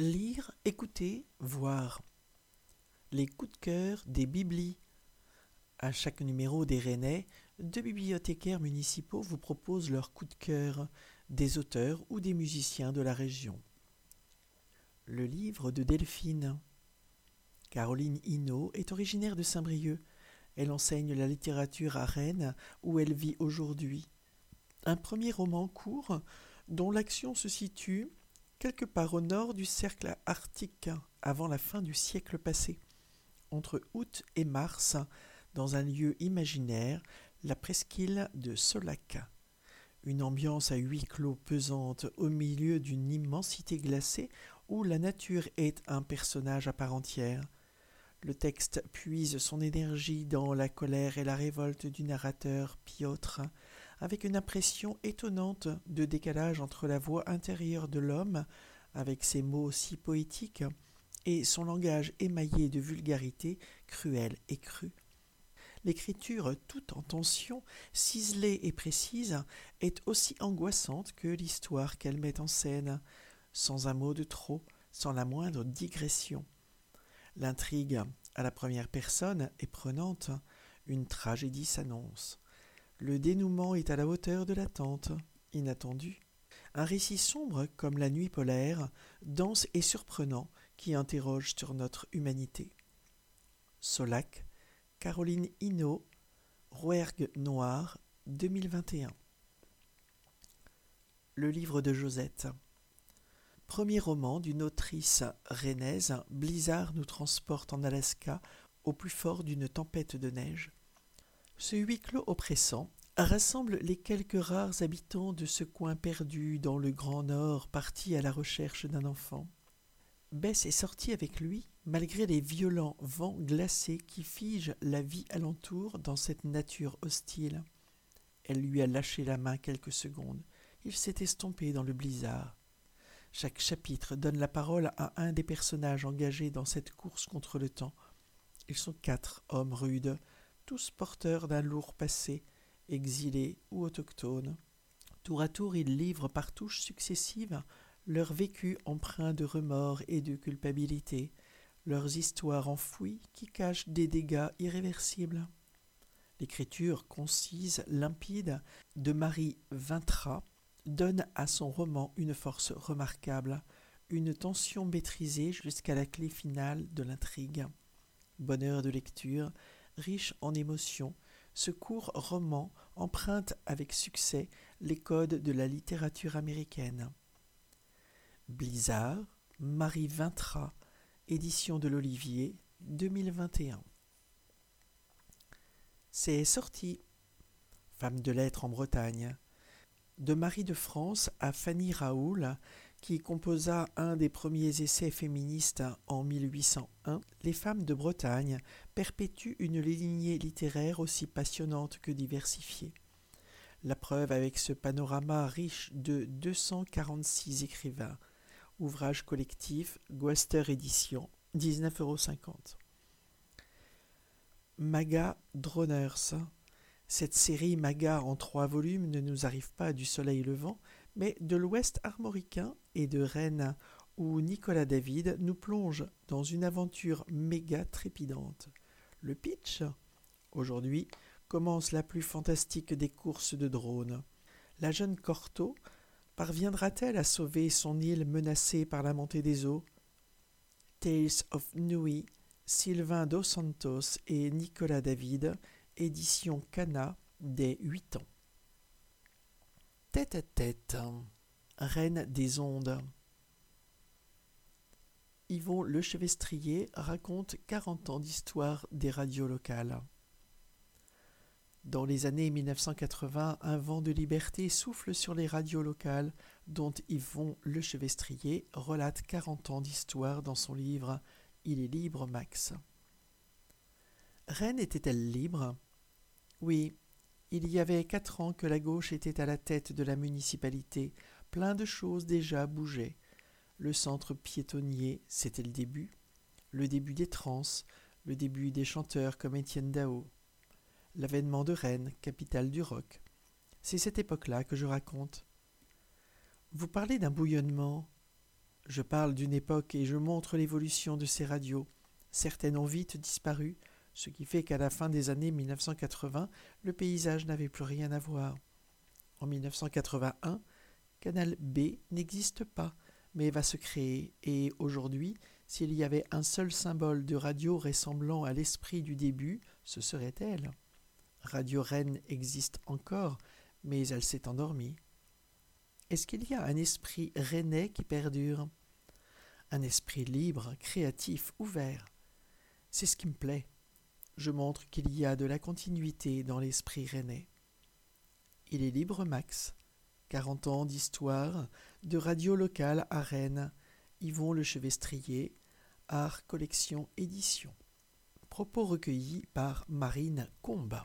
Lire, écouter, voir. Les coups de cœur des Biblis. À chaque numéro des Rennais, deux bibliothécaires municipaux vous proposent leurs coups de cœur, des auteurs ou des musiciens de la région. Le livre de Delphine. Caroline Hinault est originaire de Saint-Brieuc. Elle enseigne la littérature à Rennes, où elle vit aujourd'hui. Un premier roman court, dont l'action se situe quelque part au nord du cercle arctique, avant la fin du siècle passé. Entre août et mars, dans un lieu imaginaire, la presqu'île de Solac. Une ambiance à huis clos pesante au milieu d'une immensité glacée où la nature est un personnage à part entière. Le texte puise son énergie dans la colère et la révolte du narrateur Piotr, avec une impression étonnante de décalage entre la voix intérieure de l'homme, avec ses mots si poétiques, et son langage émaillé de vulgarité cruelle et crue. L'écriture, toute en tension, ciselée et précise, est aussi angoissante que l'histoire qu'elle met en scène, sans un mot de trop, sans la moindre digression. L'intrigue, à la première personne, est prenante, une tragédie s'annonce. Le dénouement est à la hauteur de l'attente, inattendu. Un récit sombre comme la nuit polaire, dense et surprenant, qui interroge sur notre humanité. Solac, Caroline Hinault, Rouergue Noir, 2021. Le livre de Josette. Premier roman d'une autrice rennaise, Blizzard nous transporte en Alaska au plus fort d'une tempête de neige. Ce huis clos oppressant rassemble les quelques rares habitants de ce coin perdu dans le Grand Nord partis à la recherche d'un enfant. Bess est sortie avec lui malgré les violents vents glacés qui figent la vie alentour dans cette nature hostile. Elle lui a lâché la main quelques secondes. Il s'est estompé dans le blizzard. Chaque chapitre donne la parole à un des personnages engagés dans cette course contre le temps. Ils sont quatre hommes rudes, tous porteurs d'un lourd passé, exilés ou autochtones. Tour à tour, ils livrent par touches successives leur vécu empreint de remords et de culpabilité, leurs histoires enfouies qui cachent des dégâts irréversibles. L'écriture concise, limpide de Marie Vintra donne à son roman une force remarquable, une tension maîtrisée jusqu'à la clé finale de l'intrigue. Bonheur de lecture, riche en émotions, ce court roman emprunte avec succès les codes de la littérature américaine. Blizzard, Marie Vintra, édition de l'Olivier, 2021. C'est sorti. Femme de lettres en Bretagne. De Marie de France à Fanny Raoul, qui composa un des premiers essais féministes en 1801, les femmes de Bretagne perpétuent une lignée littéraire aussi passionnante que diversifiée. La preuve avec ce panorama riche de 246 écrivains. Ouvrage collectif, Guaster Édition, 19,50 euros. Maga Droners. Cette série Maga en trois volumes ne nous arrive pas du soleil levant, mais de l'Ouest armoricain et de Rennes, où Nicolas David nous plonge dans une aventure méga trépidante. Le pitch Aujourd'hui commence la plus fantastique des courses de drones. La jeune Corto parviendra-t-elle à sauver son île menacée par la montée des eaux? Tales of Nui, Sylvain Dos Santos et Nicolas David, édition Cana, des 8 ans. Tête à tête, Reine des ondes. Yvon Lechevestrier raconte 40 ans d'histoire des radios locales. Dans les années 1980, un vent de liberté souffle sur les radios locales, dont Yvon Lechevestrier relate 40 ans d'histoire dans son livre Il est libre, Max. Rennes était-elle libre? Oui, il y avait quatre ans que la gauche était à la tête de la municipalité, plein de choses déjà bougeaient. Le centre piétonnier, c'était le début, le début des trans, le début des chanteurs comme Étienne Dao, l'avènement de Rennes, capitale du rock. C'est cette époque-là que je raconte. Vous parlez d'un bouillonnement. Je parle d'une époque et je montre l'évolution de ces radios. Certaines ont vite disparu, ce qui fait qu'à la fin des années 1980, le paysage n'avait plus rien à voir. En 1981, Canal B n'existe pas, mais va se créer, et aujourd'hui, s'il y avait un seul symbole de radio ressemblant à l'esprit du début, ce serait elle. Radio Rennes existe encore, mais elle s'est endormie. Est-ce qu'il y a un esprit rennais qui perdure? Un esprit libre, créatif, ouvert. C'est ce qui me plaît. Je montre qu'il y a de la continuité dans l'esprit rennais. Il est libre, Max. 40 ans d'histoire, de radio locale à Rennes. Yvon Le Chevestrier, Art Collection Édition. Propos recueillis par Marine Combe.